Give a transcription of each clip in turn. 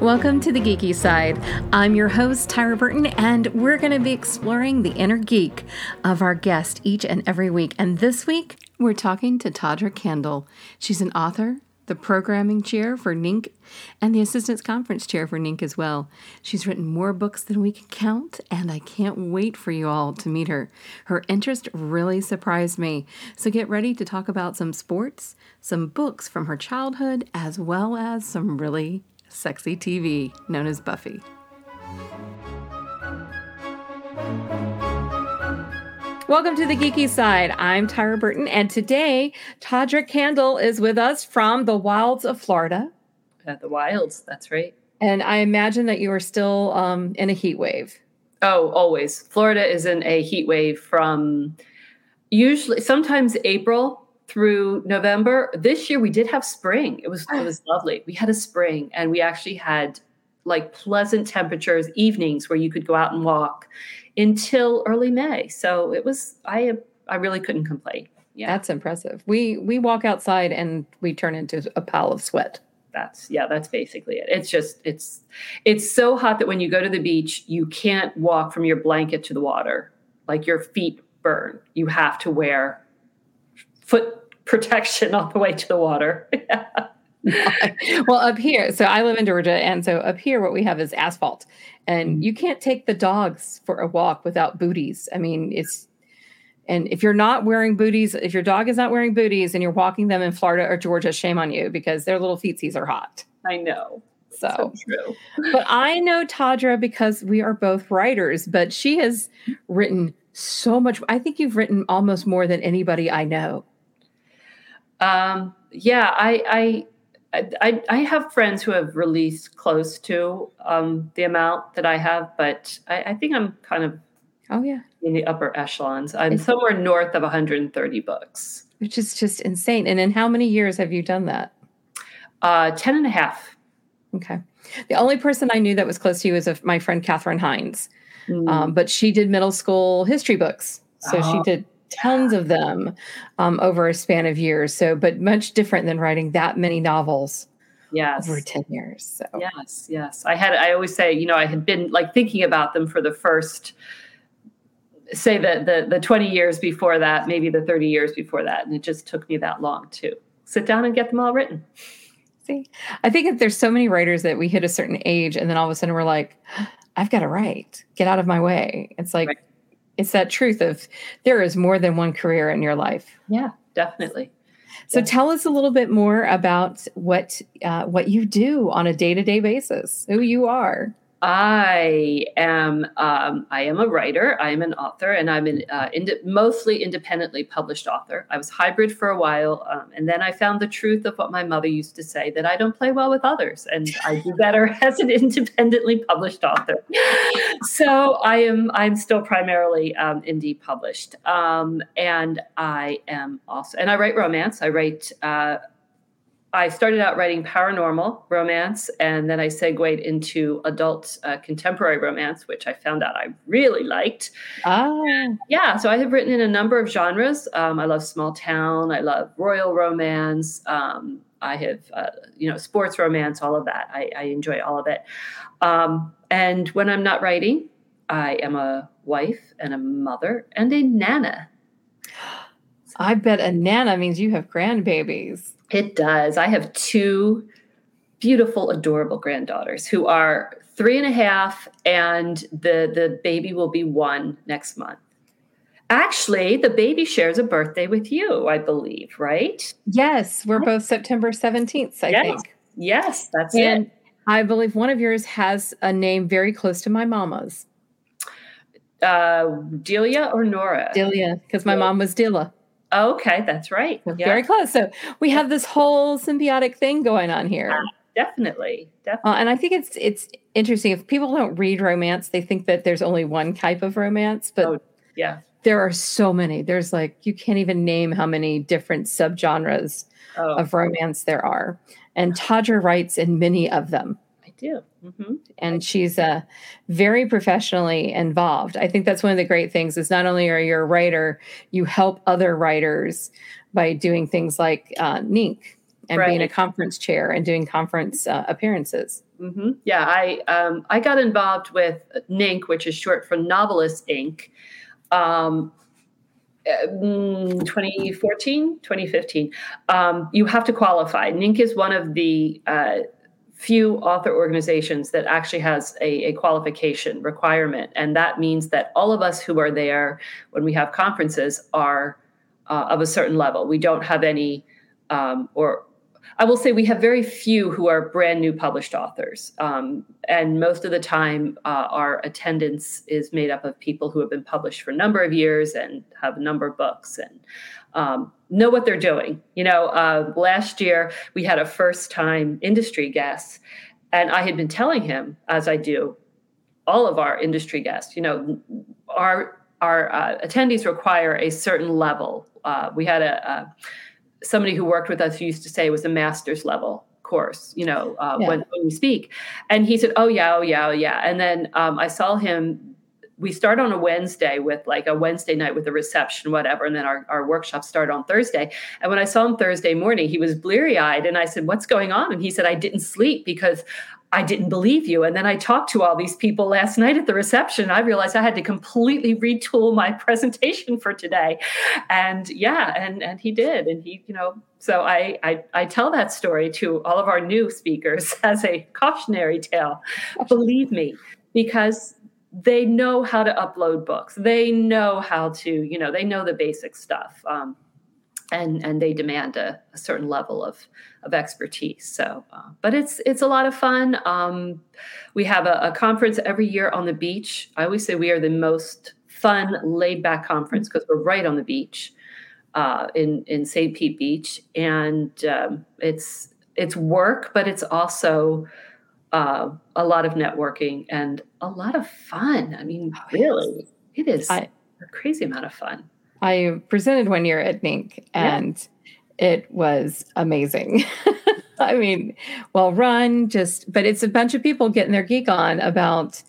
Welcome to the Geeky Side. I'm your host, Tyra Burton, and we're going to be exploring the inner geek of our guest each and every week. And this week, we're talking to Tawdra Kandle. She's an author, the programming chair for NINC, and the assistance conference chair for NINC as well. She's written more books than we can count, and I can't wait for you all to meet her. Her interest really surprised me. So get ready to talk about some sports, some books from her childhood, as well as some really sexy TV known as Buffy. Welcome to the Geeky Side. I'm Tyra Burton, and today Tawdra Kandle is with us from the wilds of Florida. At the wilds, that's right. And I imagine that you are still um, in a heat wave. Oh, always. Florida is in a heat wave from usually sometimes April through November. This year we did have spring. It was it was lovely. We had a spring and we actually had like pleasant temperatures evenings where you could go out and walk until early May. So it was I I really couldn't complain. Yeah. That's impressive. We we walk outside and we turn into a pile of sweat. That's yeah, that's basically it. It's just it's it's so hot that when you go to the beach, you can't walk from your blanket to the water. Like your feet burn. You have to wear foot protection all the way to the water. well, up here, so I live in Georgia, and so up here, what we have is asphalt, and mm. you can't take the dogs for a walk without booties. I mean, it's and if you're not wearing booties, if your dog is not wearing booties and you're walking them in Florida or Georgia, shame on you because their little feetsies are hot. I know. So, so true. but I know Tawdra because we are both writers, but she has written so much. I think you've written almost more than anybody I know. Um, yeah, I, I, I, I have friends who have released close to um, the amount that I have, but I, I think I'm kind of oh yeah in the upper echelons. I'm it's, somewhere north of 130 books, which is just insane. And in how many years have you done that? Uh, 10 and a half. Okay. The only person I knew that was close to you was a, my friend Catherine Hines, mm. um, but she did middle school history books. So oh. she did tons of them um, over a span of years. So, but much different than writing that many novels. Yes. Over 10 years. So. Yes, yes. I had, I always say, you know, I had been like thinking about them for the first, say the, the, the 20 years before that, maybe the 30 years before that. And it just took me that long to sit down and get them all written. See, I think if there's so many writers that we hit a certain age and then all of a sudden we're like, I've got to write, get out of my way. It's like, right it's that truth of there is more than one career in your life. Yeah, definitely. So yeah. tell us a little bit more about what uh, what you do on a day to day basis, who you are. I am um, I am a writer. I am an author, and I'm an uh, ind- mostly independently published author. I was hybrid for a while, um, and then I found the truth of what my mother used to say that I don't play well with others, and I do better as an independently published author. so I am I'm still primarily um, indie published, um, and I am also and I write romance. I write. Uh, I started out writing paranormal romance, and then I segued into adult uh, contemporary romance, which I found out I really liked. Ah. yeah, so I have written in a number of genres. Um, I love small town. I love royal romance. Um, I have, uh, you know, sports romance, all of that. I, I enjoy all of it. Um, and when I'm not writing, I am a wife and a mother and a nana. I bet a nana means you have grandbabies. It does. I have two beautiful, adorable granddaughters who are three and a half, and the, the baby will be one next month. Actually, the baby shares a birthday with you, I believe, right? Yes, we're both September 17th, I yes. think. Yes, that's and it. I believe one of yours has a name very close to my mama's. Uh, Delia or Nora? Delia, because my mom was Dilla. Oh, okay, that's right. Yeah. Very close. So we have this whole symbiotic thing going on here. Uh, definitely, definitely. Uh, and I think it's it's interesting. If people don't read romance, they think that there's only one type of romance, but oh, yeah, there are so many. There's like you can't even name how many different subgenres oh. of romance there are. And Tawdra writes in many of them. Do. Mm-hmm. And she's uh, very professionally involved. I think that's one of the great things is not only are you a writer, you help other writers by doing things like uh, NINC and right. being a conference chair and doing conference uh, appearances. Mm-hmm. Yeah, I um, I got involved with NINC, which is short for Novelist Inc. Um, uh, 2014 2015 um, you have to qualify NINC is one of the uh, few author organizations that actually has a, a, qualification requirement and that means that all of us who are there when we have conferences are uh, of a certain level we don't have any um, or I will say we have very few who are brand new published authors. Um, and most of the time, uh, our attendance is made up of people who have been published for a number of years and have a number of books and um, know what they're doing. You know, uh, last year we had a first time industry guest, and I had been telling him, as I do all of our industry guests, you know, our our uh, attendees require a certain level. Uh, we had a, a somebody who worked with us used to say was a master's level course, you know, uh, yeah. when, when we speak. And he said, oh, yeah, oh, yeah, oh, yeah. And then um, I saw him. We start on a Wednesday with like a Wednesday night with a reception, whatever. And then our, our workshop started on Thursday. And when I saw him Thursday morning, he was bleary eyed. And I said, What's going on? And he said, I didn't sleep because I didn't believe you. And then I talked to all these people last night at the reception. I realized I had to completely retool my presentation for today. And yeah, and and he did. And he, you know, so I I, I tell that story to all of our new speakers as a cautionary tale. Believe me, because they know how to upload books. They know how to, you know, they know the basic stuff. Um, and and they demand a, a certain level of of expertise. So, uh, but it's it's a lot of fun. Um, we have a, a, conference every year on the beach. I always say we are the most fun, laid back conference because we're right on the beach uh, in in St. Pete Beach, and um, it's it's work, but it's also uh, a lot of networking and a lot of fun. I mean, oh, really, it is I, a crazy amount of fun. I presented one year at NINC and yeah. it was amazing. I mean, well run, just, but it's a bunch of people getting their geek on about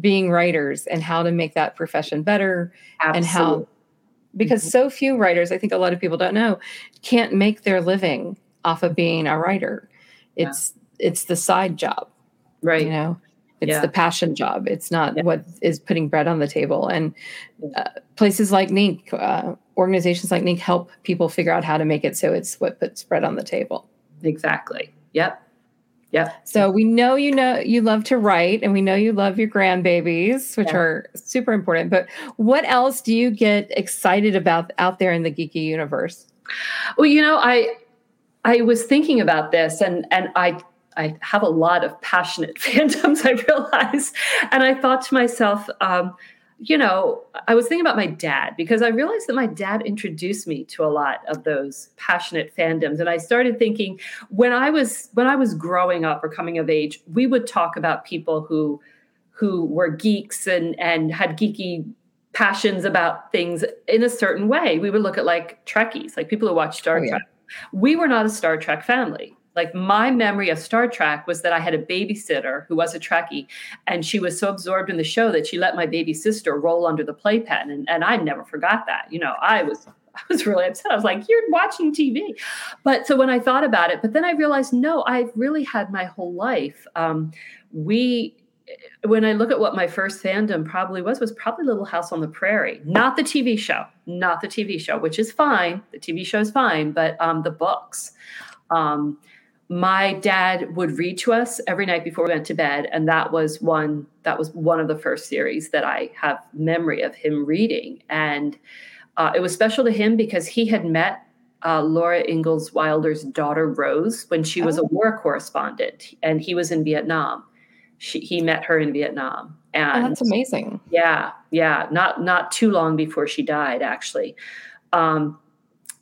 being writers and how to make that profession better Absolutely. and how, because mm-hmm. so few writers, I think a lot of people don't know, can't make their living off of being a writer. It's, yeah. it's the side job. Right. You know, it's yeah. the passion job. It's not yeah. what is putting bread on the table. And uh, places like NINC, uh, organizations like NINC help people figure out how to make it so it's what puts bread on the table. Exactly. Yep. Yep. So we know you know you love to write and we know you love your grandbabies, which yeah. are super important. But what else do you get excited about out there in the geeky universe? Well, you know, I I was thinking about this and and I I have a lot of passionate fandoms, I realize. And I thought to myself, um, you know, I was thinking about my dad because I realized that my dad introduced me to a lot of those passionate fandoms. And I started thinking when I was when I was growing up or coming of age, we would talk about people who who were geeks and and had geeky passions about things in a certain way. We would look at like Trekkies, like people who watch Star oh, Trek. Yeah. We were not a Star Trek family like my memory of Star Trek was that I had a babysitter who was a Trekkie, and she was so absorbed in the show that she let my baby sister roll under the playpen, and, and I never forgot that. You know, I was I was really upset. I was like, "You're watching TV," but so when I thought about it, but then I realized, no, I've really had my whole life. Um, we when I look at what my first fandom probably was, was probably Little House on the Prairie, not the TV show, not the TV show, which is fine. The TV show is fine, but um, the books. Um, my dad would read to us every night before we went to bed. And that was one that was one of the first series that i have memory of him reading. And uh, it was special to him because he had met uh, laura ingalls wilder's daughter rose when she was oh. a war correspondent and he was in vietnam. She, he met her in vietnam. And oh, that's amazing. Yeah yeah not not too long before she died actually. Um,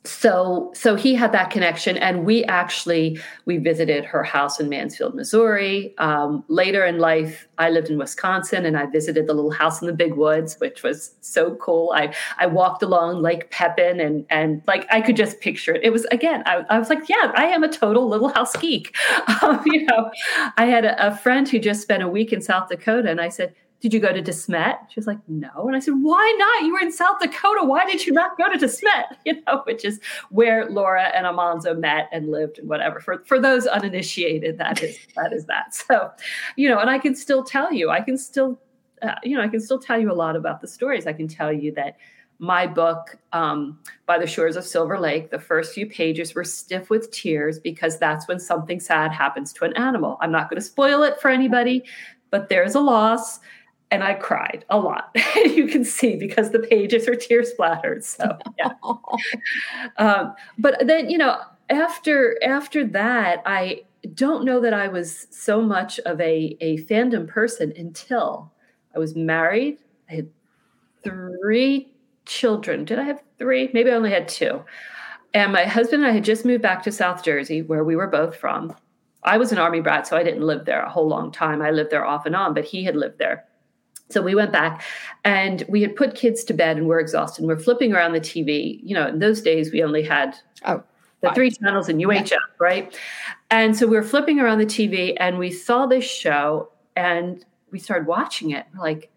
so so he had that connection and we actually we visited her house in mansfield missouri. Um, later in life i lived in wisconsin and i visited the little house in the big woods which was so cool. I i walked along lake pepin and and like i could just picture it. It was again i, I was like yeah i am a total little house geek. Um, you know i had a, a friend who just spent a week in south dakota and i said did you go to DeSmet? She was like, no. And I said, why not? You were in South Dakota. Why did you not go to DeSmet? You know, which is where Laura and Almanzo met and lived and whatever. For for those uninitiated, that is that is that. So, you know, and I can still tell you, I can still, uh, you know, I can still tell you a lot about the stories. I can tell you that my book, um, By the Shores of Silver Lake, the first few pages were stiff with tears because that's when something sad happens to an animal. I'm not going to spoil it for anybody, but there's a loss and I cried a lot. you can see because the pages are tear splattered. So yeah. um, but then you know after after that, I don't know that I was so much of a a fandom person until I was married. I had three children. Did I have three? Maybe I only had two. And my husband and I had just moved back to South Jersey, where we were both from. I was an army brat, so I didn't live there a whole long time. I lived there off and on, but he had lived there. So we went back and we had put kids to bed and we're exhausted. And we're flipping around the TV. You know, in those days we only had oh, the three channels in UHF, yeah. right? And so we were flipping around the TV and we saw this show and we started watching it. We're like,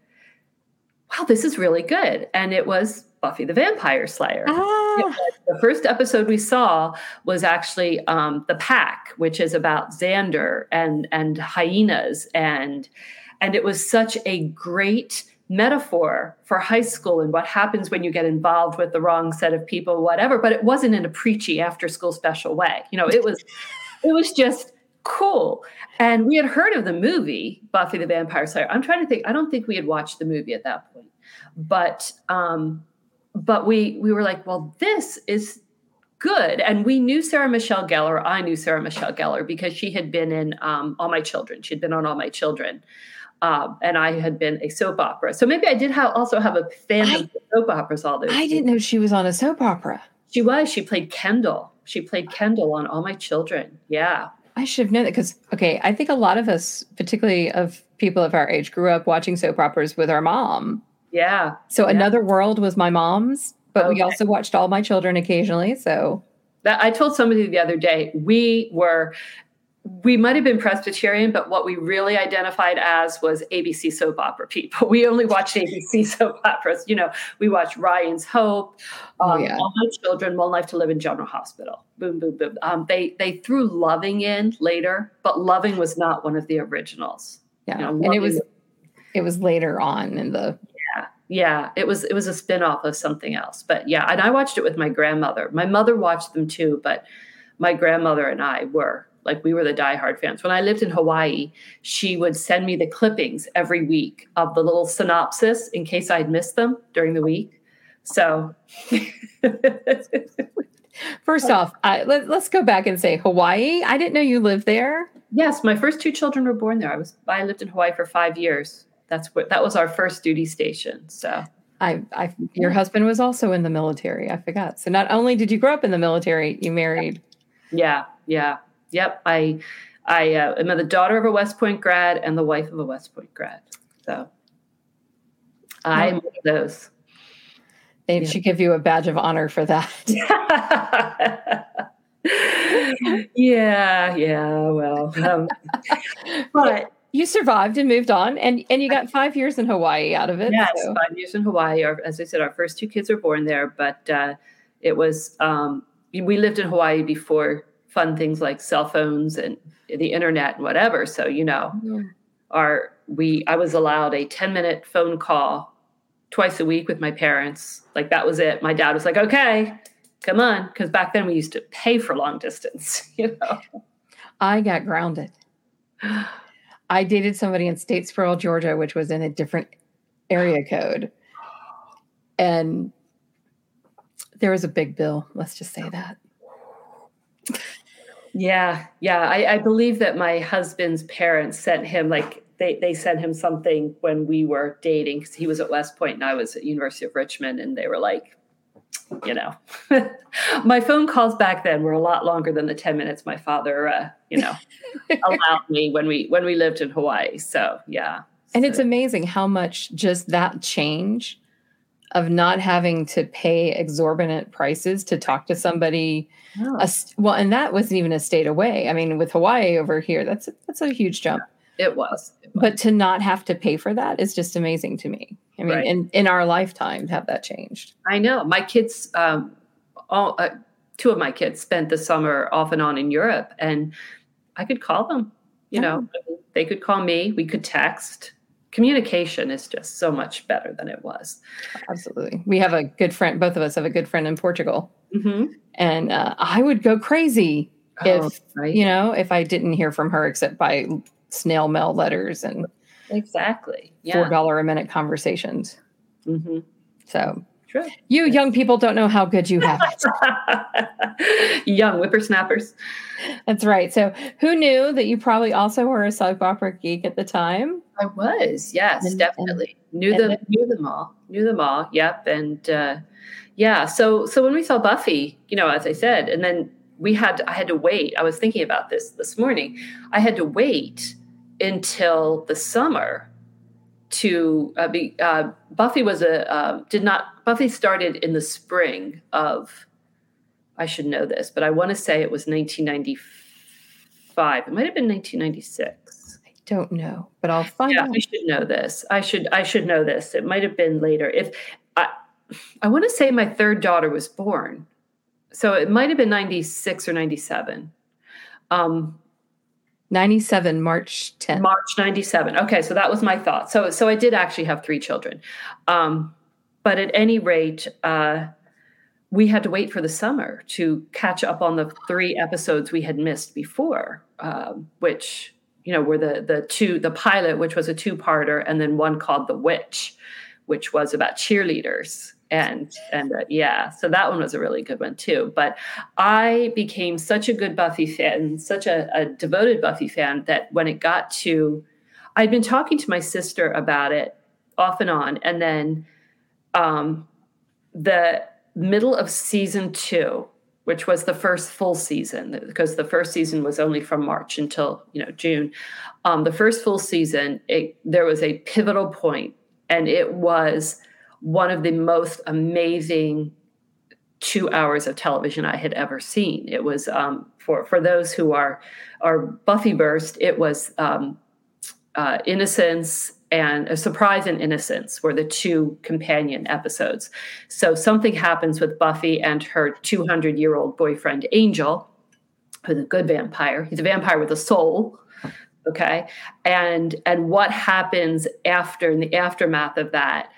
wow, this is really good. And it was Buffy the Vampire Slayer. Ah. The first episode we saw was actually um, The Pack, which is about Xander and and hyenas and and it was such a great metaphor for high school and what happens when you get involved with the wrong set of people whatever but it wasn't in a preachy after school special way you know it was it was just cool and we had heard of the movie buffy the vampire slayer i'm trying to think i don't think we had watched the movie at that point but um but we we were like well this is good. And we knew Sarah Michelle Gellar. I knew Sarah Michelle Gellar because she had been in um, All My Children. She'd been on All My Children um, and I had been a soap opera. So maybe I did have, also have a fan I, of soap operas. All those. I didn't know she was on a soap opera. She was. She played Kendall. She played Kendall on All My Children. Yeah. I should have known that because okay, I think a lot of us, particularly of people of our age, grew up watching soap operas with our mom. Yeah. So yeah. Another World was my mom's, but okay. we also watched All My Children occasionally. So that I told somebody the other day, we were we might have been Presbyterian, but what we really identified as was ABC soap opera people. We only watched ABC soap operas. You know, we watched Ryan's Hope, oh, um, oh, yeah. All My Children, One Life to Live in General Hospital. Boom, boom, boom. Um, they they threw Loving in later, but Loving was not one of the originals. Yeah, you know, and it was it was later on in the yeah yeah it was it was a spinoff of something else. But yeah, and I watched it with my grandmother. My mother watched them too, but my grandmother and I were like we were the diehard fans. When I lived in Hawaii, she would send me the clippings every week of the little synopsis in case I'd missed them during the week. So, first off, I, let, us go back and say Hawaii. I didn't know you lived there. Yes, my first two children were born there. I was I lived in Hawaii for five years. That's what that was our first duty station. So. I, I, your husband was also in the military. I forgot. So not only did you grow up in the military, you married. Yeah, yeah. Yep. I I uh, am the daughter of a West Point grad and the wife of a West Point grad. So I'm one of those. They yeah. should give you a badge of honor for that. yeah, yeah. Well, um, but you survived and moved on, and and you got five years in Hawaii out of it. Yes, so. five years in Hawaii. Our, as I said, our first two kids were born there, but uh, it was um, we lived in Hawaii before fun things like cell phones and the internet and whatever. So, you know, mm-hmm. our we I was allowed a 10 minute phone call twice a week with my parents. Like that was it. My dad was like, okay, come on. Cause back then we used to pay for long distance, you know. I got grounded. I dated somebody in Statesboro, Georgia, which was in a different area code. And there was a big bill. Let's just say that. Yeah, yeah. I, I believe that my husband's parents sent him like they they sent him something when we were dating because he was at West Point and I was at University of Richmond, and they were like, you know, my phone calls back then were a lot longer than the 10 minutes my father, uh, you know, allowed me when we, when we lived in Hawaii. So yeah. And so. it's amazing how much just that change of not having to pay exorbitant prices to talk to somebody. Oh. A, well, and that wasn't even a state away. I mean, with Hawaii over here, that's that's a huge jump. It was. It was. But to not have to pay for that is just amazing to me. I mean, Right. in, in our lifetime, to have that changed. I know my kids, um, all uh, two of my kids spent the summer off and on in Europe, and I could call them. You know, they could call me. We could text. Communication is just so much better than it was. Absolutely. We have a good friend, both of us have a good friend in Portugal. Mm-hmm. And uh, I would go crazy Oh, if, right. you know, if I didn't hear from her except by snail mail letters and exactly. $4 a minute conversations. Mm-hmm. So True. you young people don't know how good you have it. Young whippersnappers. That's right. So who knew that you probably also were a soap opera geek at the time? I was, yes, And- definitely. knew and them, then- knew them all, knew them all. Yep, and uh, yeah. So, so when we saw Buffy, you know, as I said, and then we had, I had to wait. I was thinking about this this morning. I had to wait until the summer to uh, be. Uh, Buffy was a uh, did not. Buffy started in the spring of. I should know this, but I want to say it was 1995. It might have been 1996 I don't know, but I'll find yeah, out. I should know this. I should I should know this. It might have been later. If I I want to say my third daughter was born. So it might have been 96 or 97. Um 97 March 10th. March 97. Okay, so that was my thought. So so I did actually have three children. Um but at any rate, uh we had to wait for the summer to catch up on the three episodes we had missed before, um, which you know were the the two the pilot, which was a two parter, and then one called The Witch, which was about cheerleaders. And and uh, yeah, so that one was a really good one too. But I became such a good Buffy fan, such a, a devoted Buffy fan that when it got to, I'd been talking to my sister about it off and on, and then um, the middle of season two, which was the first full season, because the first season was only from March until you know June. Um, the first full season, it, there was a pivotal point, and it was one of the most amazing two hours of television I had ever seen. It was um, for for those who are are Buffy burst. It was um, uh, Innocence and a Surprise and Innocence were the two companion episodes. So something happens with Buffy and her 200 year old boyfriend Angel, who's a good vampire. He's a vampire with a soul. Okay, and and what happens after in the aftermath of that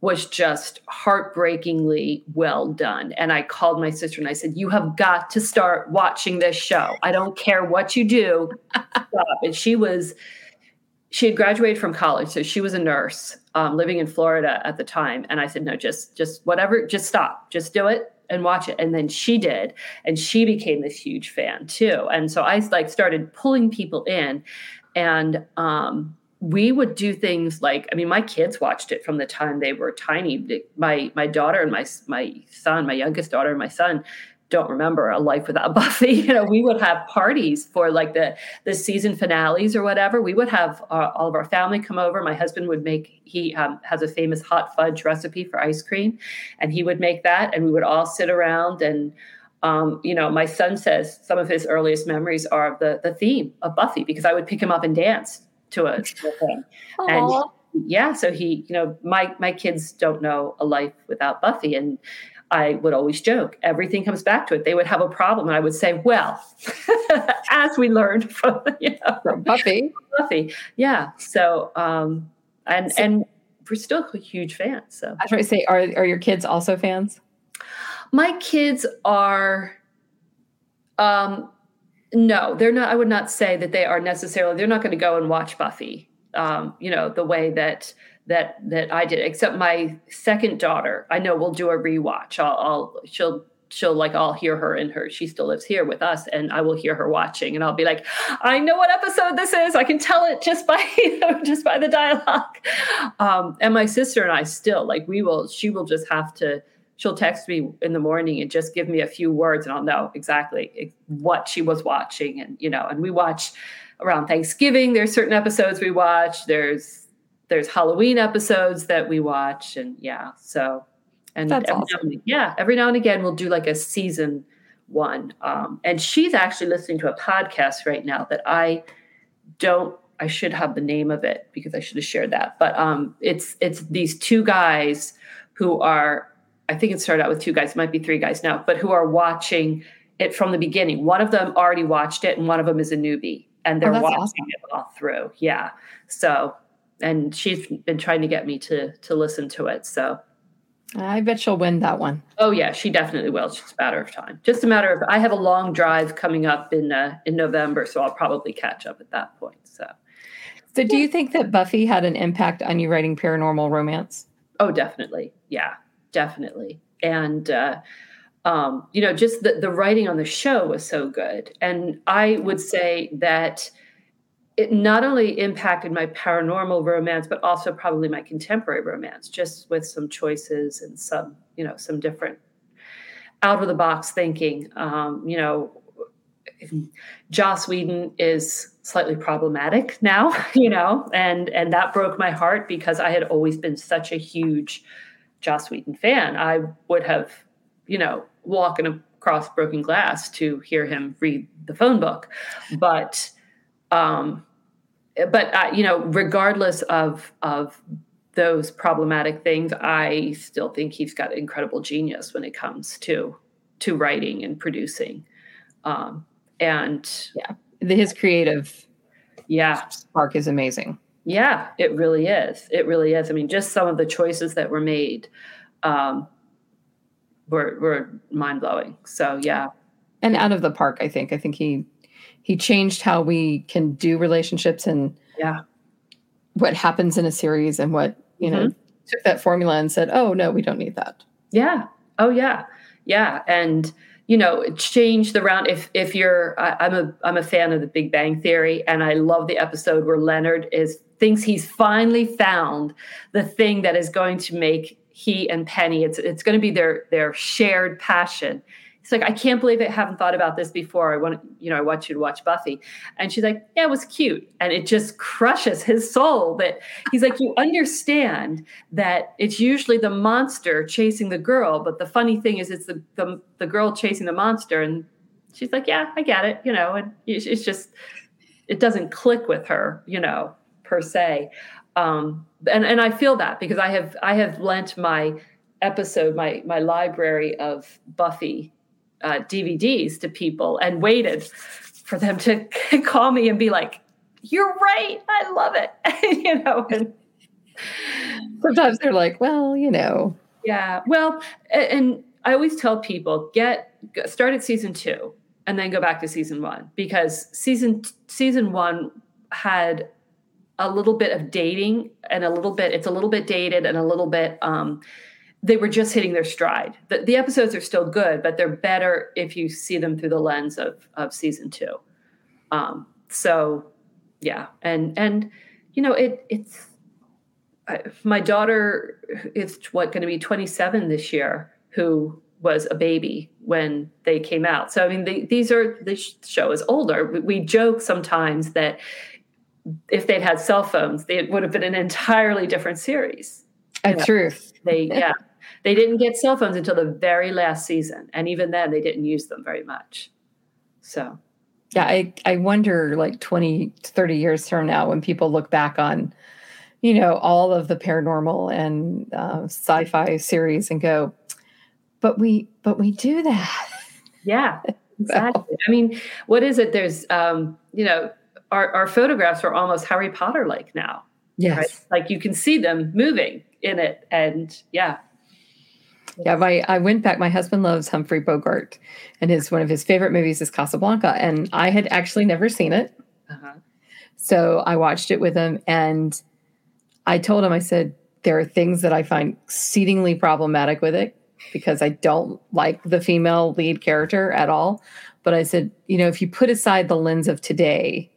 was just heartbreakingly well done. And I called my sister and I said, You have got to start watching this show. I don't care what you do. Stop. And she was, she had graduated from college. So she was a nurse um, living in Florida at the time. And I said, No, just, just whatever, just stop, just do it and watch it. And then she did. And she became this huge fan too. And so I like started pulling people in. And um, we would do things like i mean my kids watched it from the time they were tiny my my daughter and my my son my youngest daughter and my son don't remember a life without buffy. You know we would have parties for like the the season finales or whatever. We would have uh, all of our family come over. My husband would make he um, has a famous hot fudge recipe for ice cream and he would make that and we would all sit around and um, you know, my son says some of his earliest memories are of the the theme of Buffy because I would pick him up and dance to a, to a thing. And yeah, so he, you know, my my kids don't know a life without Buffy, and I would always joke everything comes back to it. They would have a problem, and I would say, well, as we learned from you know From Buffy. Buffy, yeah. So um, and So- and we're still huge fans. So I was trying to say, are, are your kids also fans? my kids are um no they're not i would not say that they are necessarily they're not going to go and watch buffy um you know the way that that that i did except my second daughter. I know we'll do a rewatch. I'll, I'll she'll she'll like i'll hear her in her she still lives here with us and i will hear her watching and i'll be like i know what episode this is. I can tell it just by just by the dialogue. Um and my sister and i still like we will she will just have to she'll text me in the morning and just give me a few words and I'll know exactly what she was watching and you know and we watch around Thanksgiving there's certain episodes we watch there's there's Halloween episodes that we watch and yeah so and That's every awesome. and, yeah every now and again we'll do like a season one um, and she's actually listening to a podcast right now that I don't I should have the name of it because I should have shared that but um it's it's these two guys who are I think it started out with two guys, it might be three guys now, but who are watching it from the beginning. One of them already watched it, and one of them is a newbie, and they're Oh, watching awesome. it all through. Yeah. So, and she's been trying to get me to to listen to it. So, I bet she'll win that one. oh yeah, she definitely will. It's just a matter of time. Just a matter of. I have a long drive coming up in uh, in November, so I'll probably catch up at that point. So, So, do you think that Buffy had an impact on you writing paranormal romance? Oh, definitely. Yeah, definitely. And, uh, um, you know, just the, the writing on the show was so good. And I would say that it not only impacted my paranormal romance, but also probably my contemporary romance, just with some choices and some, you know, some different out of the box thinking. Um, you know, Joss Whedon is slightly problematic now, you know, and and that broke my heart because I had always been such a huge Joss Whedon fan. I would have, you know, walking across broken glass to hear him read the phone book, but, um, but uh, you know, regardless of of those problematic things, I still think he's got incredible genius when it comes to to writing and producing. Um, and The- His creative yeah, spark is amazing. yeah, it really is. It really is. I mean, just some of the choices that were made um, were were mind blowing. So yeah, And out of the park, I think. I think he he changed how we can do relationships and yeah, what happens in a series and what, you know, mm-hmm. took that formula and said, oh, no, we don't need that. yeah. Oh yeah, yeah. And you know, change the round. If if you're, I, I'm a I'm a fan of The Big Bang Theory, and I love the episode where Leonard is thinks he's finally found the thing that is going to make he and Penny. It's it's going to be their their shared passion. It's like I can't believe I haven't thought about this before. I want you know I want you to watch Buffy, and she's like, yeah, it was cute, and it just crushes his soul. That he's like, you understand that it's usually the monster chasing the girl, but the funny thing is, it's the the, the girl chasing the monster, and she's like, yeah, I get it, you know, and it's just it doesn't click with her, you know, per se. Um, and and I feel that because I have I have lent my episode my my library of Buffy uh, DVDs to people and waited for them to call me and be like, "You're right, I love it," you know. And Sometimes they're like, well, you know, yeah, well, and I always tell people get start at season two and then go back to season one because season season one had a little bit of dating and a little bit it's a little bit dated and a little bit um they were just hitting their stride. The, the episodes are still good but they're better if you see them through the lens of of season two. Um so yeah and and you know it it's I, my daughter is what going to be 27 this year who was a baby when they came out. So i mean they, these are this show is older. We, we joke sometimes that if they'd had cell phones it would have been an entirely different series. A Yeah. truth. they yeah they didn't get cell phones until the very last season and even then they didn't use them very much so Yeah, I, I wonder like 20, 30 years from now when people look back on, you know, all of the paranormal and uh, sci-fi series and go, but we but we do that. Yeah, exactly. I mean, what is it? There's, um, you know, our, our photographs are almost Harry Potter like now, Yes. right? Like you can see them moving in it. And yeah, Yeah, my I went back. My husband loves Humphrey Bogart, and his one of his favorite movies is Casablanca, and I had actually never seen it, uh-huh. so I watched it with him, and I told him, I said, there are things that I find exceedingly problematic with it because I don't like the female lead character at all. But I said, you know, if you put aside the lens of today,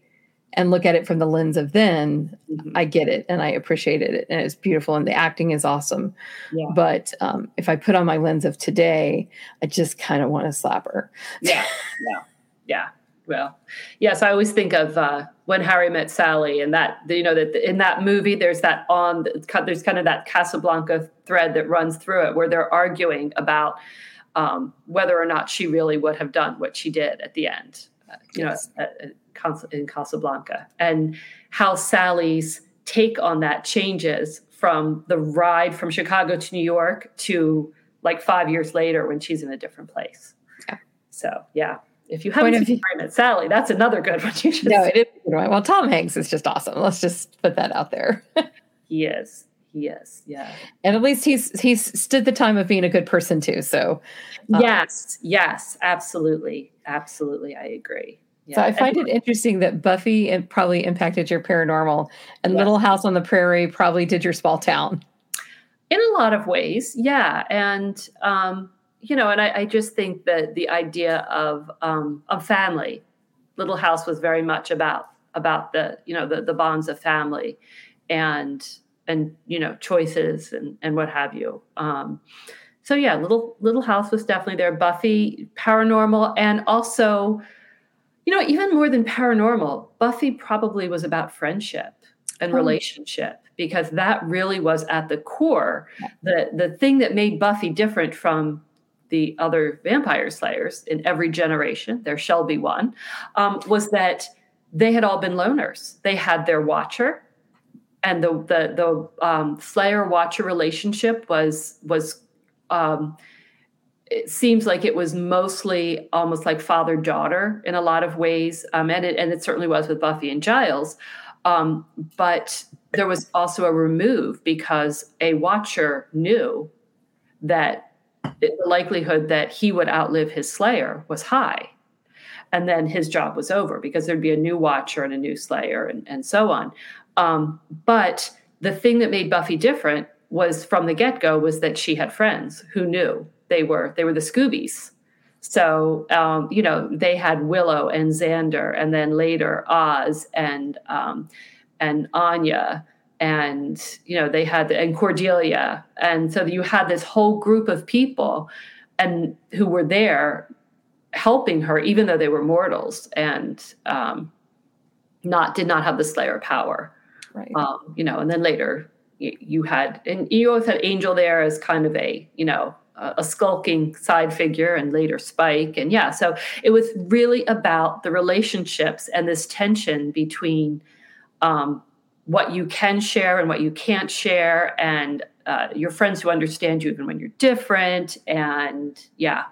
and look at it from the lens of then, mm-hmm. I get it and I appreciated it and it's beautiful and the acting is awesome. Yeah. But um, if I put on my lens of today, I just kind of want to slap her. Yeah, yeah, yeah. Well, yes, I always think of uh, when Harry met Sally, and that you know that in that movie, there's that on there's kind of that Casablanca thread that runs through it, where they're arguing about um, whether or not she really would have done what she did at the end. Uh, you yes. know, at, in Casablanca, and how Sally's take on that changes from the ride from Chicago to New York to like five years later when she's in a different place. Yeah. So yeah, if you haven't seen Sally, that's another good one. You should. No, it is. Well, Tom Hanks is just awesome. Let's just put that out there. he is. He is. Yeah. And at least he's he's stood the time of being a good person too. So. Um, yes. Yes. Absolutely. Absolutely. I agree. Yeah. So I find and, it interesting that Buffy probably impacted your paranormal, and yeah. Little House on the Prairie probably did your small town. In a lot of ways, yeah, and um, you know, and I, I, just think that the idea of um, of family, Little House was very much about about the you know the the bonds of family, and and you know choices and and what have you. Um, so yeah, little Little House was definitely there. Buffy, paranormal, and also you know, even more than paranormal, Buffy probably was about friendship and oh. relationship because that really was at the core. The the thing that made Buffy different from the other vampire slayers in every generation, there shall be one, um, was that they had all been loners. They had their watcher, and the the the um, Slayer Watcher relationship was was um, it seems like it was mostly almost like father daughter in a lot of ways, um, and it and it certainly was with Buffy and Giles. Um, but there was also a remove because a watcher knew that the likelihood that he would outlive his slayer was high. And then his job was over because there'd be a new watcher and a new slayer and, and so on. Um, but the thing that made Buffy different was from the get go was that she had friends who knew they were they were the Scoobies. So um, you know they had Willow and Xander, and then later Oz and um, and Anya, and you know they had and Cordelia, and so you had this whole group of people, and who were there helping her, even though they were mortals and um, not did not have the Slayer power. Right. Um, you know, and then later you, you had and you always had Angel there as kind of a you know a skulking side figure and later Spike. And yeah, so it was really about the relationships and this tension between um, what you can share and what you can't share, and uh, your friends who understand you even when you're different. And yeah,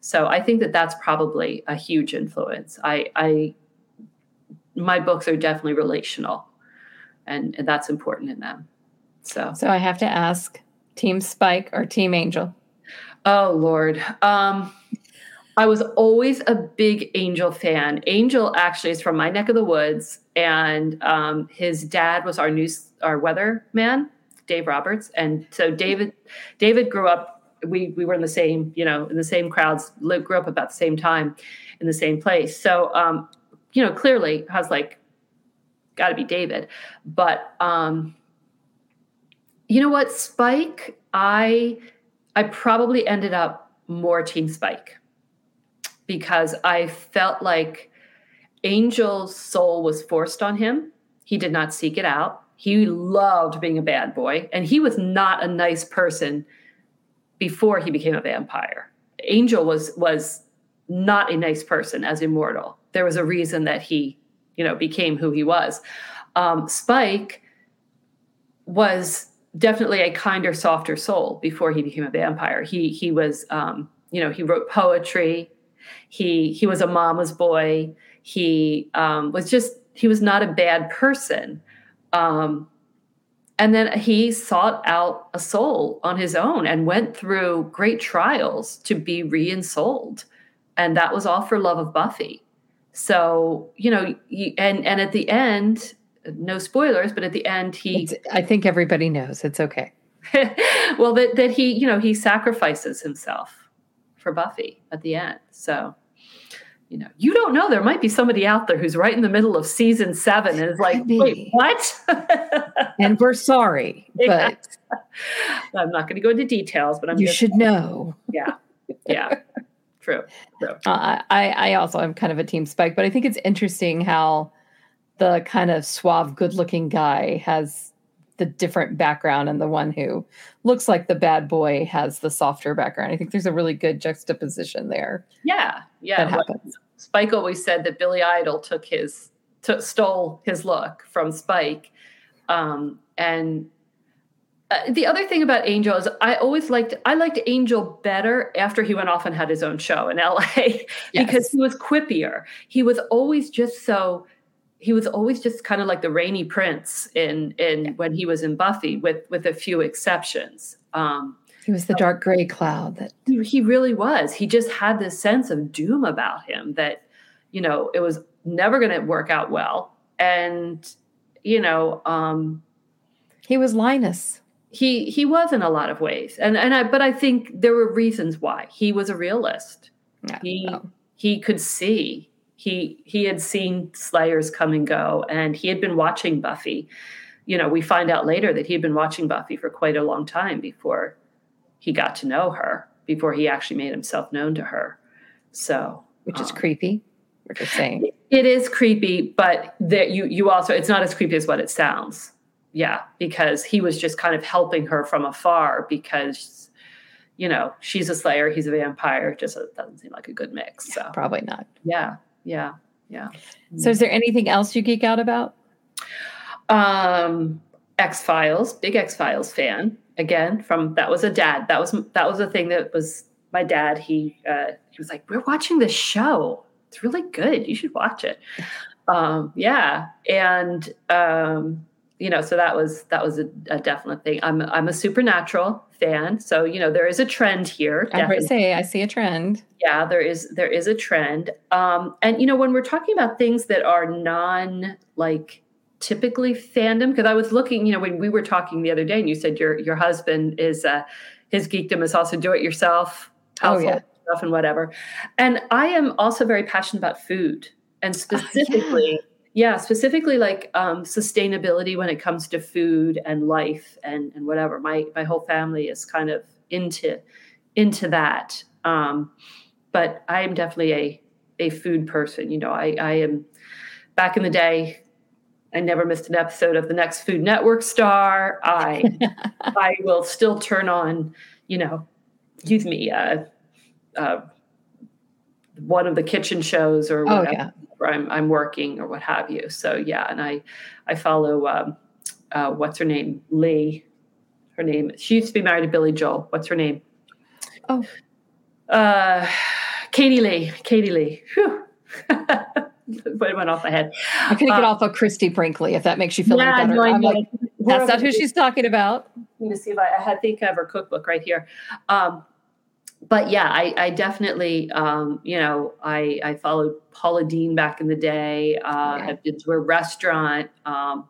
so I think that that's probably a huge influence. I, I my books are definitely relational, and, and that's important in them. So, so I have to ask, Team Spike or Team Angel? Oh Lord. Um, I was always a big Angel fan. Angel actually is from my neck of the woods, and um, his dad was our news our weather man, Dave Roberts, and so David David grew up. We we were in the same you know in the same crowds. Lived, grew up about the same time in the same place. So um, you know clearly has like got to be David, but um, you know what Spike I I probably ended up more Team Spike because I felt like Angel's soul was forced on him. He did not seek it out. He loved being a bad boy, and he was not a nice person before he became a vampire. Angel was was not a nice person as immortal. There was a reason that he, you know, became who he was. Um, Spike was definitely a kinder, softer soul before he became a vampire. He he was, um, you know, he wrote poetry. He he was a mama's boy. He um, was just he was not a bad person. Um, and then he sought out a soul on his own and went through great trials to be re-ensouled. And that was all for love of Buffy. So, you know, and and at the end, no spoilers, but at the end he it's, I think everybody knows. It's okay. well that that he, you know, he sacrifices himself for Buffy at the end. So you know, you don't know. There might be somebody out there who's right in the middle of season seven and is like, wait, what? and we're sorry, but I'm not going to go into details. But I'm you should know. Yeah, yeah, true. true. Uh, I I also am kind of a team Spike, but I think it's interesting how the kind of suave, good-looking guy has the different background, and the one who looks like the bad boy has the softer background. I think there's a really good juxtaposition there. Yeah, yeah. That happens. Spike always said that Billy Idol took his took, stole his look from Spike, um, and uh, the other thing about Angel is I always liked I liked Angel better after he went off and had his own show in LA yes. because he was quippier. He was always just so he was always just kind of like the rainy prince in in yeah. when he was in Buffy with with a few exceptions. Um, he was the dark gray cloud that he really was. He just had this sense of doom about him that, you know, it was never going to work out well. And, you know, um, he was Linus. He he was in a lot of ways, and and I but I think there were reasons why he was a realist. Yeah. He oh. he could see he he had seen Slayers come and go, and he had been watching Buffy. You know, we find out later that he had been watching Buffy for quite a long time before he got to know her before he actually made himself known to her. So, which is um, creepy. we're just saying. It is creepy, but that you you also it's not as creepy as what it sounds. Yeah, because he was just kind of helping her from afar because you know she's a slayer, he's a vampire. It just doesn't seem like a good mix. So probably not. Yeah, yeah, yeah. So, is there anything else you geek out about? Um, X Files, big X Files fan. Again from that was a dad that was that was a thing that was my dad he uh, he was like we're watching this show. It's really good. You should watch it. Um, yeah and um, you know so that was that was a, a, definite thing. I'm i'm a supernatural so you know there is a trend here i would say i see a trend yeah there is there is a trend um, and you know when we're talking about things that are non like typically fandom? Because I was looking, you know, when we were talking the other day, and you said your your husband is uh, his geekdom is also do it yourself household oh, yeah. stuff and whatever. And I am also very passionate about food and specifically. Oh, yeah. Yeah, specifically like um, sustainability when it comes to food and life and and whatever. My my whole family is kind of into into that. Um, but I am definitely a a food person. You know, I I am back in the day I never missed an episode of the next Food Network star. I I will still turn on, you know, excuse me, uh, uh, one of the kitchen shows or oh, whatever oh, yeah. I'm, I'm working or what have you. So yeah, and I I follow um, uh, what's her name Lee. Her name she used to be married to Billy Joel. What's her name? Oh, uh, Katie Lee. Katie Lee. Whew. but it went off my head. I couldn't get off of Christie Brinkley, if that makes you feel yeah, any better. No, I'm like, that's not who she's talking about. Let me see if I, I think I have her cookbook right here. Um, but yeah, I, I definitely, um, you know, I, I followed Paula Deen back in the day. Uh, yeah. I've been to a restaurant. Um,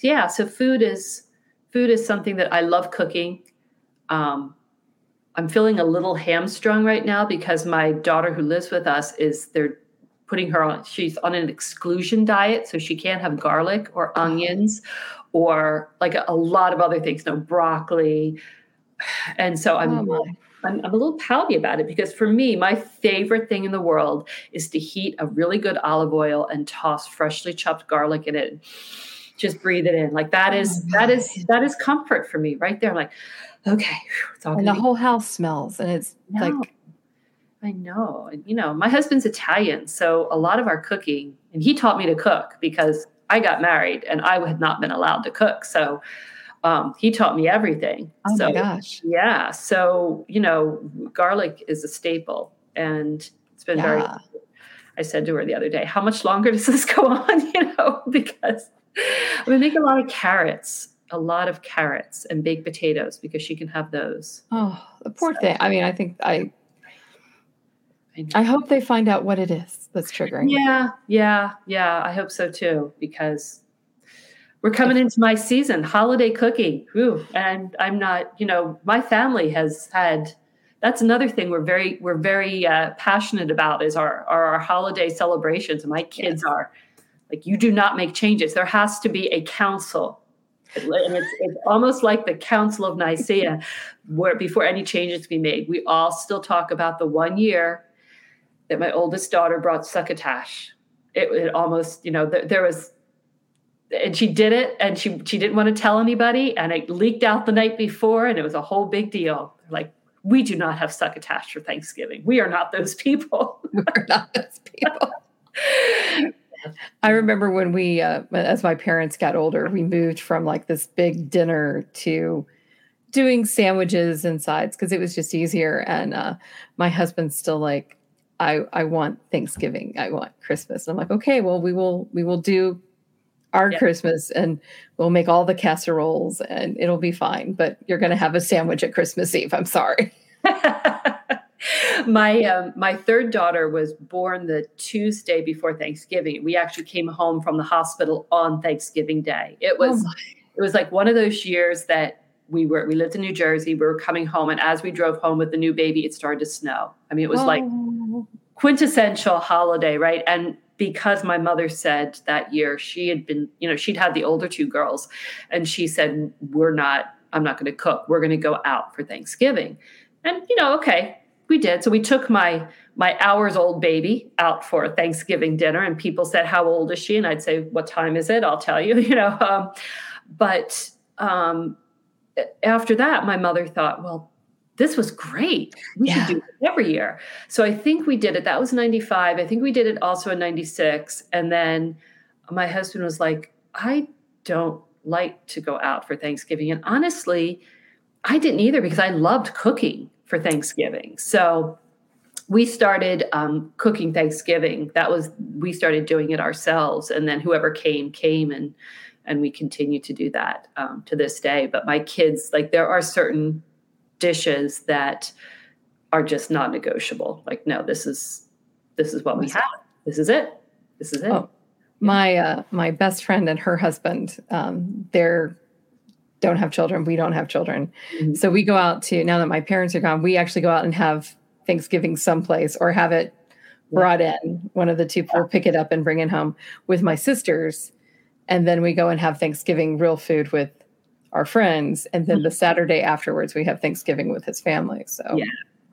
yeah, so food is food is something that I love cooking. Um, I'm feeling a little hamstrung right now because my daughter who lives with us is they're putting her on she's on an exclusion diet so she can't have garlic or onions or like a, a lot of other things no broccoli and so i'm oh I'm, I'm, a little pouty about it because for me, my favorite thing in the world is to heat a really good olive oil and toss freshly chopped garlic in it. Just breathe it in. Like that oh is oh that is that is comfort for me right there. I'm like, okay, it's all and the whole house smells, and it's no. like I know. And, You know, my husband's Italian, so a lot of our cooking, and he taught me to cook because I got married and I had not been allowed to cook. So um, he taught me everything. Oh so, my gosh. Yeah. So, you know, garlic is a staple and it's been yeah. very, I said to her the other day, how much longer does this go on? You know, because we make a lot of carrots a lot of carrots and baked potatoes because she can have those. Oh, the poor so. thing. I mean, I think I I hope they find out what it is that's triggering. Yeah, yeah, yeah. I hope so too, because we're coming into my season, holiday cooking. Whew, and I'm not, you know, my family has had that's another thing we're very we're very uh, passionate about is our, our, our holiday celebrations. My kids yes. are like, you do not make changes. There has to be a council and it's, it's almost like the Council of Nicaea, where before any changes be made, we all still talk about the one year that my oldest daughter brought succotash. It, it almost, you know, there, there was, and she did it, and she she didn't want to tell anybody, and it leaked out the night before, and it was a whole big deal. Like we do not have succotash for Thanksgiving. We are not those people. We're not those people. I remember when we, uh, as my parents got older, we moved from like this big dinner to doing sandwiches and sides because it was just easier. And uh, my husband's still like, I, I want Thanksgiving. I want Christmas. And I'm like, okay, well, we will, we will do our yeah. Christmas and we'll make all the casseroles and it'll be fine. But you're going to have a sandwich at Christmas Eve. I'm sorry. my um, my third daughter was born the Tuesday before Thanksgiving. We actually came home from the hospital on Thanksgiving Day. It was oh it was like one of those years that we were we lived in New Jersey. We were coming home, and as we drove home with the new baby, it started to snow. I mean, it was oh. like quintessential holiday, right? And because my mother said that year she had been, you know, she'd had the older two girls, and she said, "We're not. I'm not going to cook. We're going to go out for Thanksgiving." And you know, okay, we did. So we took my my hours old baby out for Thanksgiving dinner, and people said, "How old is she?" And I'd say, "What time is it?" I'll tell you. You know, um, but um, after that, my mother thought, "Well, this was great. We yeah. should do it every year." So I think we did it. That was '95. I think we did it also in '96, and then my husband was like, "I don't like to go out for Thanksgiving," and honestly. I didn't either because I loved cooking for Thanksgiving. So we started um, cooking Thanksgiving. That was we started doing it ourselves, and then whoever came came, and and we continue to do that um, to this day. But my kids, like, there are certain dishes that are just non-negotiable. Like, no, this is this is what we have. This is it. This is it. Oh, my uh, my best friend and her husband, um, they're don't have children. We don't have children. Mm-hmm. So we go out to, now that my parents are gone, we actually go out and have Thanksgiving someplace or have it brought in. One of the two will pick it up and bring it home with my sisters. And then we go and have Thanksgiving real food with our friends. And then the mm-hmm. Saturday afterwards, we have Thanksgiving with his family. So, yeah.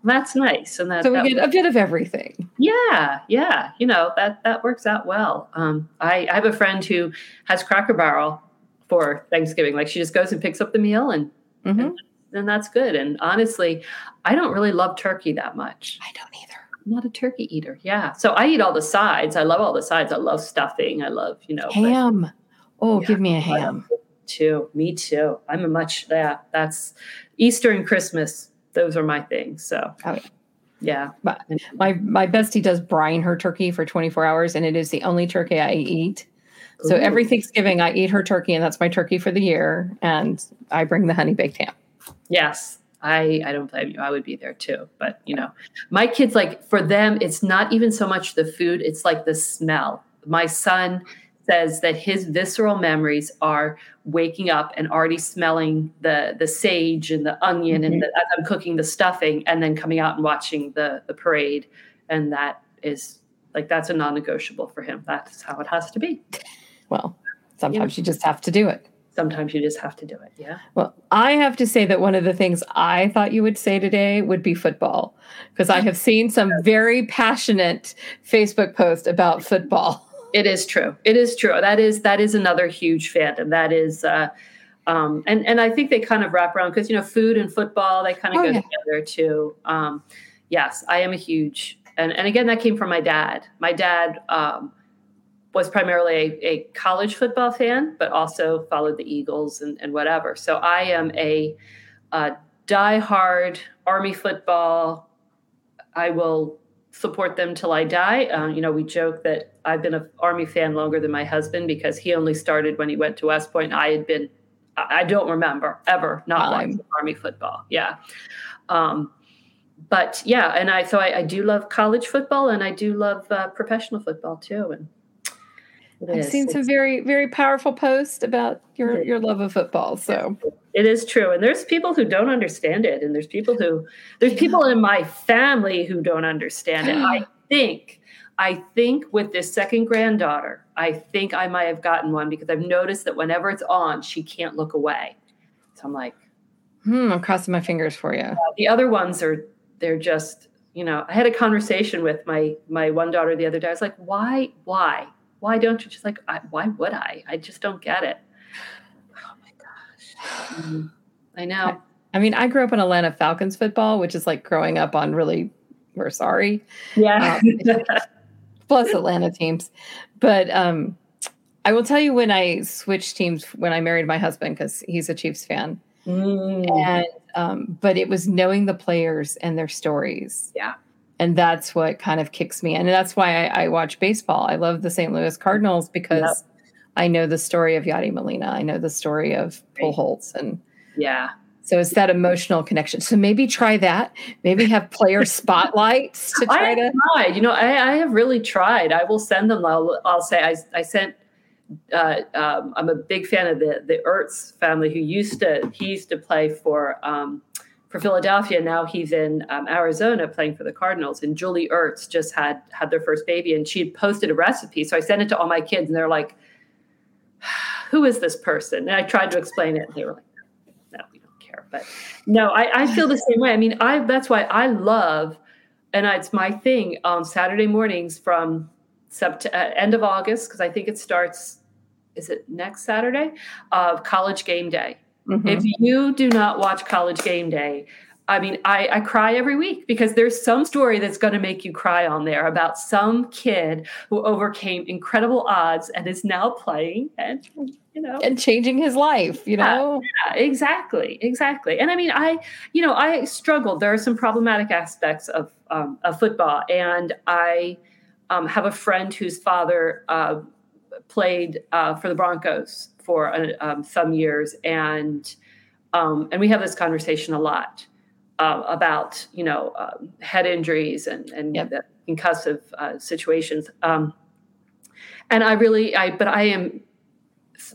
That's nice, and that, so we that get a bit of everything. Yeah, yeah, you know that that works out well. Um, I, I have a friend who has Cracker Barrel for Thanksgiving. Like she just goes and picks up the meal and, mm-hmm. and then that's good. And honestly, I don't really love turkey that much. I don't either. I'm not a turkey eater. Yeah. So I eat all the sides. I love all the sides. I love stuffing. I love, you know, ham. But, oh, yeah, give me a ham. Too. Me too. I'm a much yeah, that's Easter and Christmas. Those are my things. So oh, yeah. Yeah. My, my my bestie does brine her turkey for 24 hours and it is the only turkey I eat so Ooh. every Thanksgiving, I eat her turkey, and that's my turkey for the year. And I bring the honey baked ham. Yes, I I don't blame you. I would be there too. But you know, my kids like for them, it's not even so much the food; it's like the smell. My son says that his visceral memories are waking up and already smelling the the sage and the onion mm-hmm. and the, as I'm cooking the stuffing, and then coming out and watching the the parade, and that is like that's a non-negotiable for him. That's how it has to be. Well, sometimes you, know, you just have to do it. Sometimes you just have to do it. Yeah. Well, I have to say that one of the things I thought you would say today would be football, because I have seen some very passionate Facebook posts about football. It is true. It is true. That is that is another huge fandom. That is uh um, and and I think they kind of wrap around because you know food and football they kind of oh, go yeah. together too. Um, yes, I am a huge and and again that came from my dad. My dad um, was primarily a, a, college football fan, but also followed the Eagles and, and whatever. So I am a, a die-hard Army football. I will support them till I die. Uh, you know, we joke that I've been an Army fan longer than my husband because he only started when he went to West Point. I had been, I don't remember ever not watching Army football. Yeah. Um, but yeah, and I so I, I, do love college football and I do love uh, professional football too. And I've is. seen some it's, very very powerful posts about your your love of football. So it is true, and there's people who don't understand it, and there's people who there's people in my family who don't understand it. I think I think with this second granddaughter, I think I might have gotten one because I've noticed that whenever it's on, she can't look away. So I'm like, hmm, I'm crossing my fingers for you. Uh, the other ones are they're just you know. I had a conversation with my my one daughter the other day. I was like, why why why don't you just like I, why would I? I just don't get it. Oh my gosh. Mm, I know. I, I mean, I grew up in Atlanta Falcons football, which is like growing up on really we're sorry. Yeah. Um, plus Atlanta teams. But um, I will tell you when I switched teams when I married my husband because he's a Chiefs fan. Mm. And um, but it was knowing the players and their stories. Yeah. And that's what kind of kicks me. And that's why I, I watch baseball. I love the St. Louis Cardinals because yep. I know the story of Yadi Molina. I know the story of Pujols and yeah. So it's that emotional connection. So maybe try that. Maybe have player spotlights to try I to. Tried. You know, I, I, have really tried. I will send them. I'll, I'll say I, I sent. Uh, um, I'm a big fan of the the Ertz family who used to he used to play for um, for Philadelphia. Now he's in um, Arizona playing for the Cardinals. And Julie Ertz just had had their first baby, and she had posted a recipe. So I sent it to all my kids, and they're like, "Who is this person?" And I tried to explain it, and they were like "No, we don't care." but no, I, I feel the same way. I mean, I that's why I love, and it's my thing on Saturday mornings from sept- uh, end of August because I think it starts. Is it next Saturday? Of uh, College Game Day. Mm-hmm. If you do not watch College Game Day, I mean, I, I, cry every week because there's some story that's going to make you cry on there about some kid who overcame incredible odds and is now playing and you know and changing his life. You know, yeah, exactly, exactly. And I mean, I you know I struggled. There are some problematic aspects of um, of football, and I um, have a friend whose father uh, played uh, for the Broncos for uh, um, some years, and um, and we have this conversation a lot uh, about you know um, head injuries and and yep. concussive uh, situations. Um, and I really, I but I am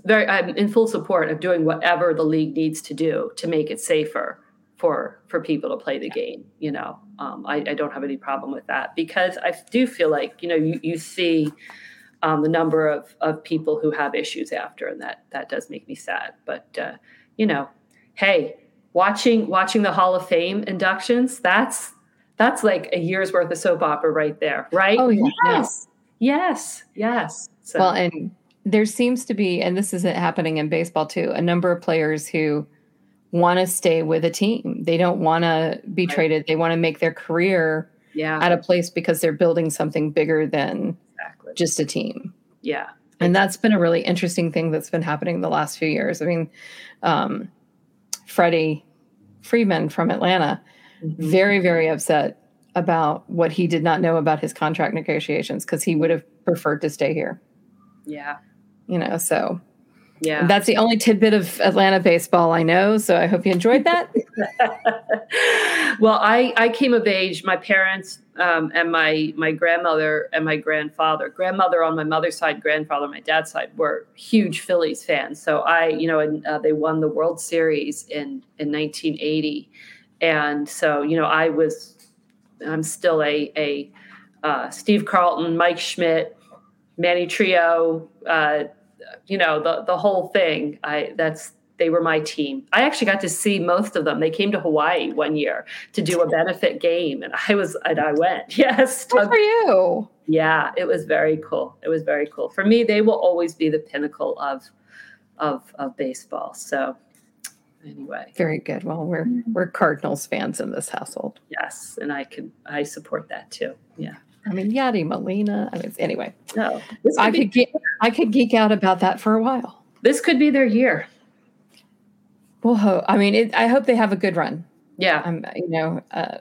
very, I'm in full support of doing whatever the league needs to do to make it safer for for people to play the game. You know, um, I, I, don't have any problem with that because I do feel like you know you, you see. Um, the number of, of people who have issues after, and that that does make me sad. But uh, you know, hey, watching watching the Hall of Fame inductions, that's that's like a year's worth of soap opera right there, right? Oh yeah. Yes. Yes. Yes. So. Well, and there seems to be, and this isn't happening in baseball too, a number of players who want to stay with a team. They don't want to be right. traded. They want to make their career yeah. at a place because they're building something bigger than. Just a team. Yeah. And that's been a really interesting thing that's been happening the last few years. I mean, um, Freddie Freeman from Atlanta, mm-hmm. very, very upset about what he did not know about his contract negotiations because he would have preferred to stay here. Yeah. You know, so yeah. That's the only tidbit of Atlanta baseball I know. So I hope you enjoyed that. well, I, I came of age. My parents um, and my my grandmother and my grandfather, grandmother on my mother's side, grandfather on my dad's side, were huge Phillies fans. So I, you know, and uh, they won the World Series in in 1980, and so you know, I was, I'm still a a uh, Steve Carlton, Mike Schmidt, Manny Trillo, Uh, you know the the whole thing. I that's they were my team. I actually got to see most of them. They came to Hawaii one year to do a benefit game, and I was and I went. Yes, good for you. Yeah, it was very cool. It was very cool. For me, they will always be the pinnacle of of of baseball. So anyway, very good. Well, we're we're Cardinals fans in this household. Yes, and I can I support that too. Yeah. I mean, Yadi Molina. I mean, anyway. No, I could get, I could geek out about that for a while. This could be their year. Well, ho- I mean, it, I hope they have a good run. Yeah, um, you know, uh,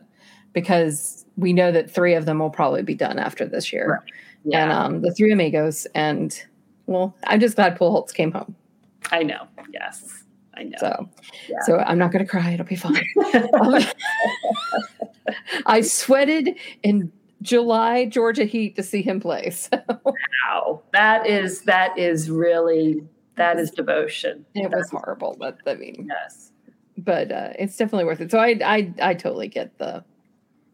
because we know that three of them will probably be done after this year, right. yeah. and um, the three amigos. And well, I'm just glad Paul Pujols came home. I know. Yes, I know. So, yeah. so I'm not going to cry. It'll be fine. um, I sweated in July Georgia Heat to see him play. So. Wow, that is that is really that is devotion. It was horrible, but I mean, yes, but uh, it's definitely worth it. So I I I totally get the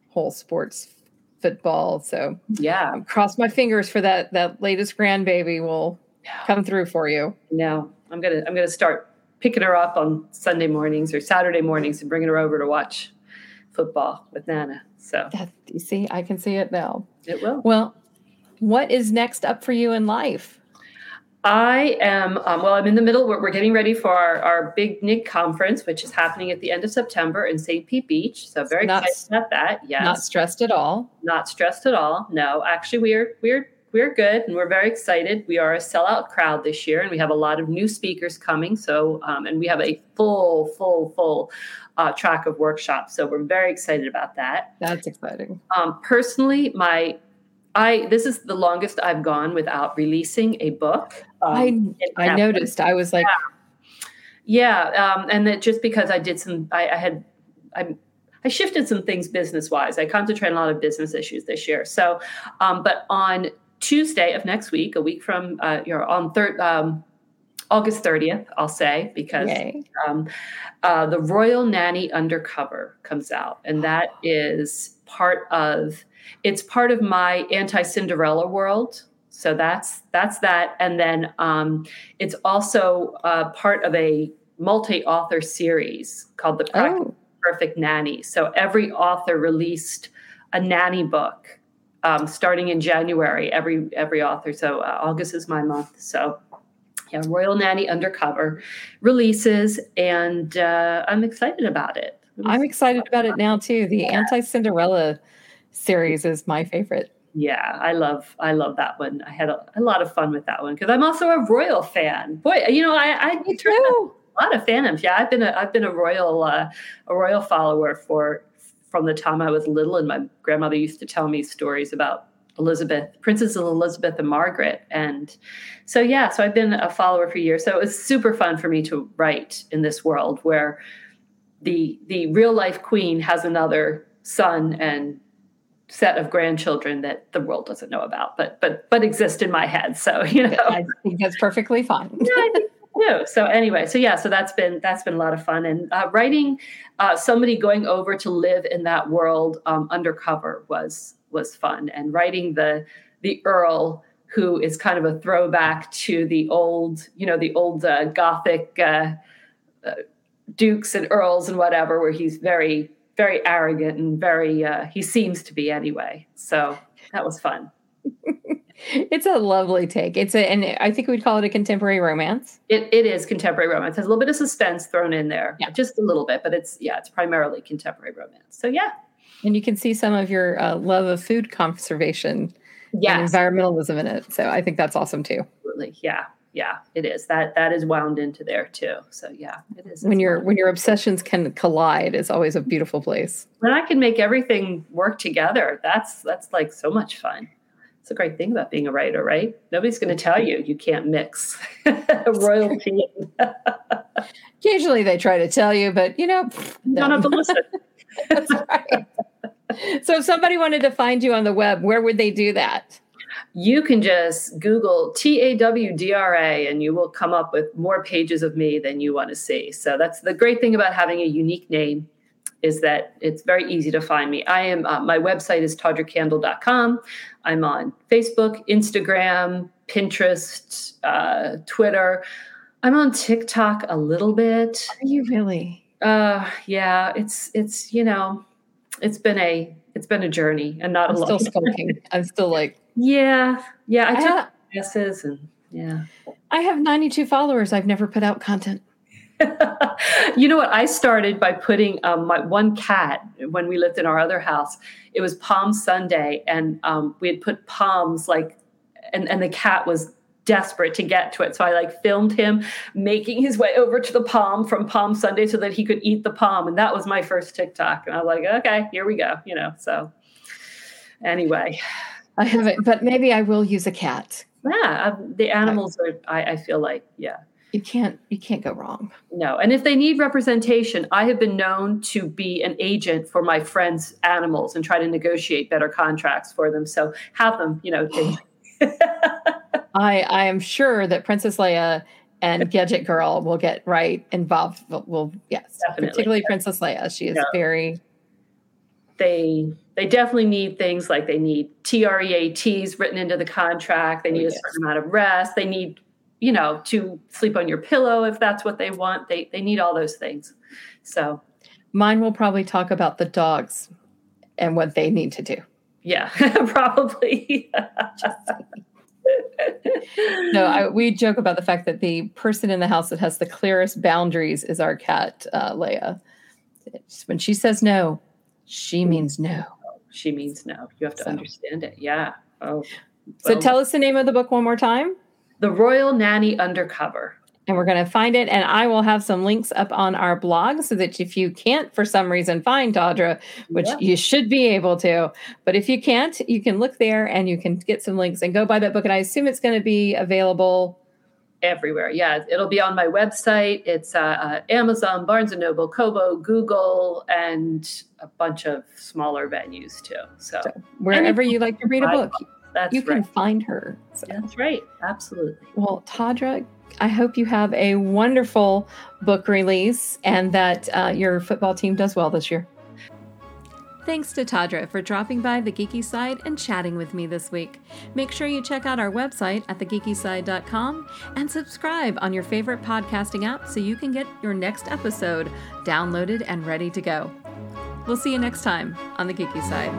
whole sports football. So yeah, cross my fingers for that that latest grandbaby will come through for you. No, I'm gonna I'm gonna start picking her up on Sunday mornings or Saturday mornings and bringing her over to watch football with Nana. So that, you see, I can see it now. It will. Well, what is next up for you in life? I am, um, well, I'm in the middle. We're, we're getting ready for our, our big NINC conference, which is happening at the end of September in St. Pete Beach. So very not, excited about that. Yes. Not stressed at all. Not stressed at all. No, actually, we're, we're, we're good and we're very excited. We are a sellout crowd this year and we have a lot of new speakers coming. So, um, and we have a full, full, full uh, track of workshops. So we're very excited about that. That's exciting. Um, personally, my I this is the longest I've gone without releasing a book. Um, I I noticed. I was like, yeah, yeah um, and that just because I did some, I, I had, I. I shifted some things business wise. I concentrate on a lot of business issues this year. So, um, but on Tuesday of next week, a week from uh, you're on third um, August 30th, I'll say, because um, uh, the Royal Nanny Undercover comes out, and that is part of it's part of my anti Cinderella world. So that's that's that, and then um, it's also uh, part of a multi-author series called the oh. Perfect Nanny. So every author released a nanny book um, starting in January. Every every author. So uh, August is my month. So Royal Nanny Undercover releases, and uh, I'm excited about it. I'm excited about it now too. The yeah. anti Cinderella series is my favorite. Yeah, I love I love that one. I had a, a lot of fun with that one because I'm also a royal fan. Boy, you know, I I turned a lot of fandoms. Yeah, I've been a I've been a royal uh, a royal follower for from the time I was little, and my grandmother used to tell me stories about Elizabeth, Princesses Elizabeth and Margaret, and so yeah, so I've been a follower for years. So it was super fun for me to write in this world where the the real life queen has another son and set of grandchildren that the world doesn't know about, but but but exist in my head. So you know, I think that's perfectly fine. yeah, I think so. so anyway, so yeah, so that's been that's been a lot of fun, and uh, writing uh, somebody going over to live in that world um, undercover was was fun, and writing the the Earl who is kind of a throwback to the old, you know, the old uh, Gothic uh, uh, dukes and earls and whatever, where he's very very arrogant and very uh, he seems to be anyway. So that was fun. It's a lovely take. It's a and i think we'd call it a contemporary romance. It, it is contemporary romance. Has a little bit of suspense thrown in there yeah. just a little bit but it's yeah it's primarily contemporary romance. So yeah and you can see some of your uh, love of food conservation yes. and environmentalism in it so i think that's awesome too absolutely yeah yeah, it is. That that is wound into there too. So yeah, it is. When your when your obsessions can collide, it's always a beautiful place. When I can make everything work together, that's that's like so much fun. It's a great thing about being a writer, right? Nobody's going to tell you you can't mix royalty. Occasionally they try to tell you, but you know, none of them listen. that's right. So if somebody wanted to find you on the web, where would they do that? you can just Google T A W D R A and you will come up with more pages of me than you want to see. So that's the great thing about having a unique name is that it's very easy to find me. I am uh, my website is tawdrakandle.com. I'm on Facebook, Instagram, Pinterest, uh, Twitter. I'm on TikTok a little bit. Are you really? Uh, yeah, it's it's you know, it's been a it's been a journey and not I'm a still skulking. I'm still like yeah, yeah. I, took guesses and yeah. I have 92 followers. I've never put out content. you know what? I started by putting um, my one cat when we lived in our other house. It was Palm Sunday, and um, we had put palms like, and and the cat was desperate to get to it. So I like filmed him making his way over to the palm from Palm Sunday so that he could eat the palm, and that was my first TikTok. And I was like, okay, here we go. You know, so anyway. I haven't, but maybe I will use a cat. Yeah, um, the animals are. I, I feel like yeah. You can't you can't go wrong. No. And if they need representation, I have been known to be an agent for my friends' animals and try to negotiate better contracts for them. So have them, you know. I I am sure that Princess Leia and Gadget Girl will get right involved. Will yes, Definitely. particularly Princess Leia. She is yeah. very. They they definitely need things like they need TREATs written into the contract. They oh, need yes. a certain amount of rest. They need you know to sleep on your pillow if that's what they want. They they need all those things. So mine will probably talk about the dogs and what they need to do. Yeah, probably. No, I, we joke about the fact that the person in the house that has the clearest boundaries is our cat, uh, Leia. It's, when she says no, she means no. She means no. You have to so. understand it. Yeah. Oh. Well. So tell us the name of the book one more time. The Royal Nanny Undercover and we're going to find it. And I will have some links up on our blog so that if you can't, for some reason, find Tawdra, which yeah. you should be able to, but if you can't, you can look there and you can get some links and go buy that book. And I assume it's going to be available everywhere. Yeah, it'll be on my website. It's uh, uh, Amazon, Barnes and Noble, Kobo, Google, and a bunch of smaller venues too. So, so wherever you like to read a book, that's you right. can find her. So. That's right. Absolutely. Well, Tawdra, I hope you have a wonderful book release and that uh, your football team does well this year. Thanks to Tawdra for dropping by the Geeky Side and chatting with me this week. Make sure you check out our website at thegeekyside.com and subscribe on your favorite podcasting app so you can get your next episode downloaded and ready to go. We'll see you next time on the Geeky Side.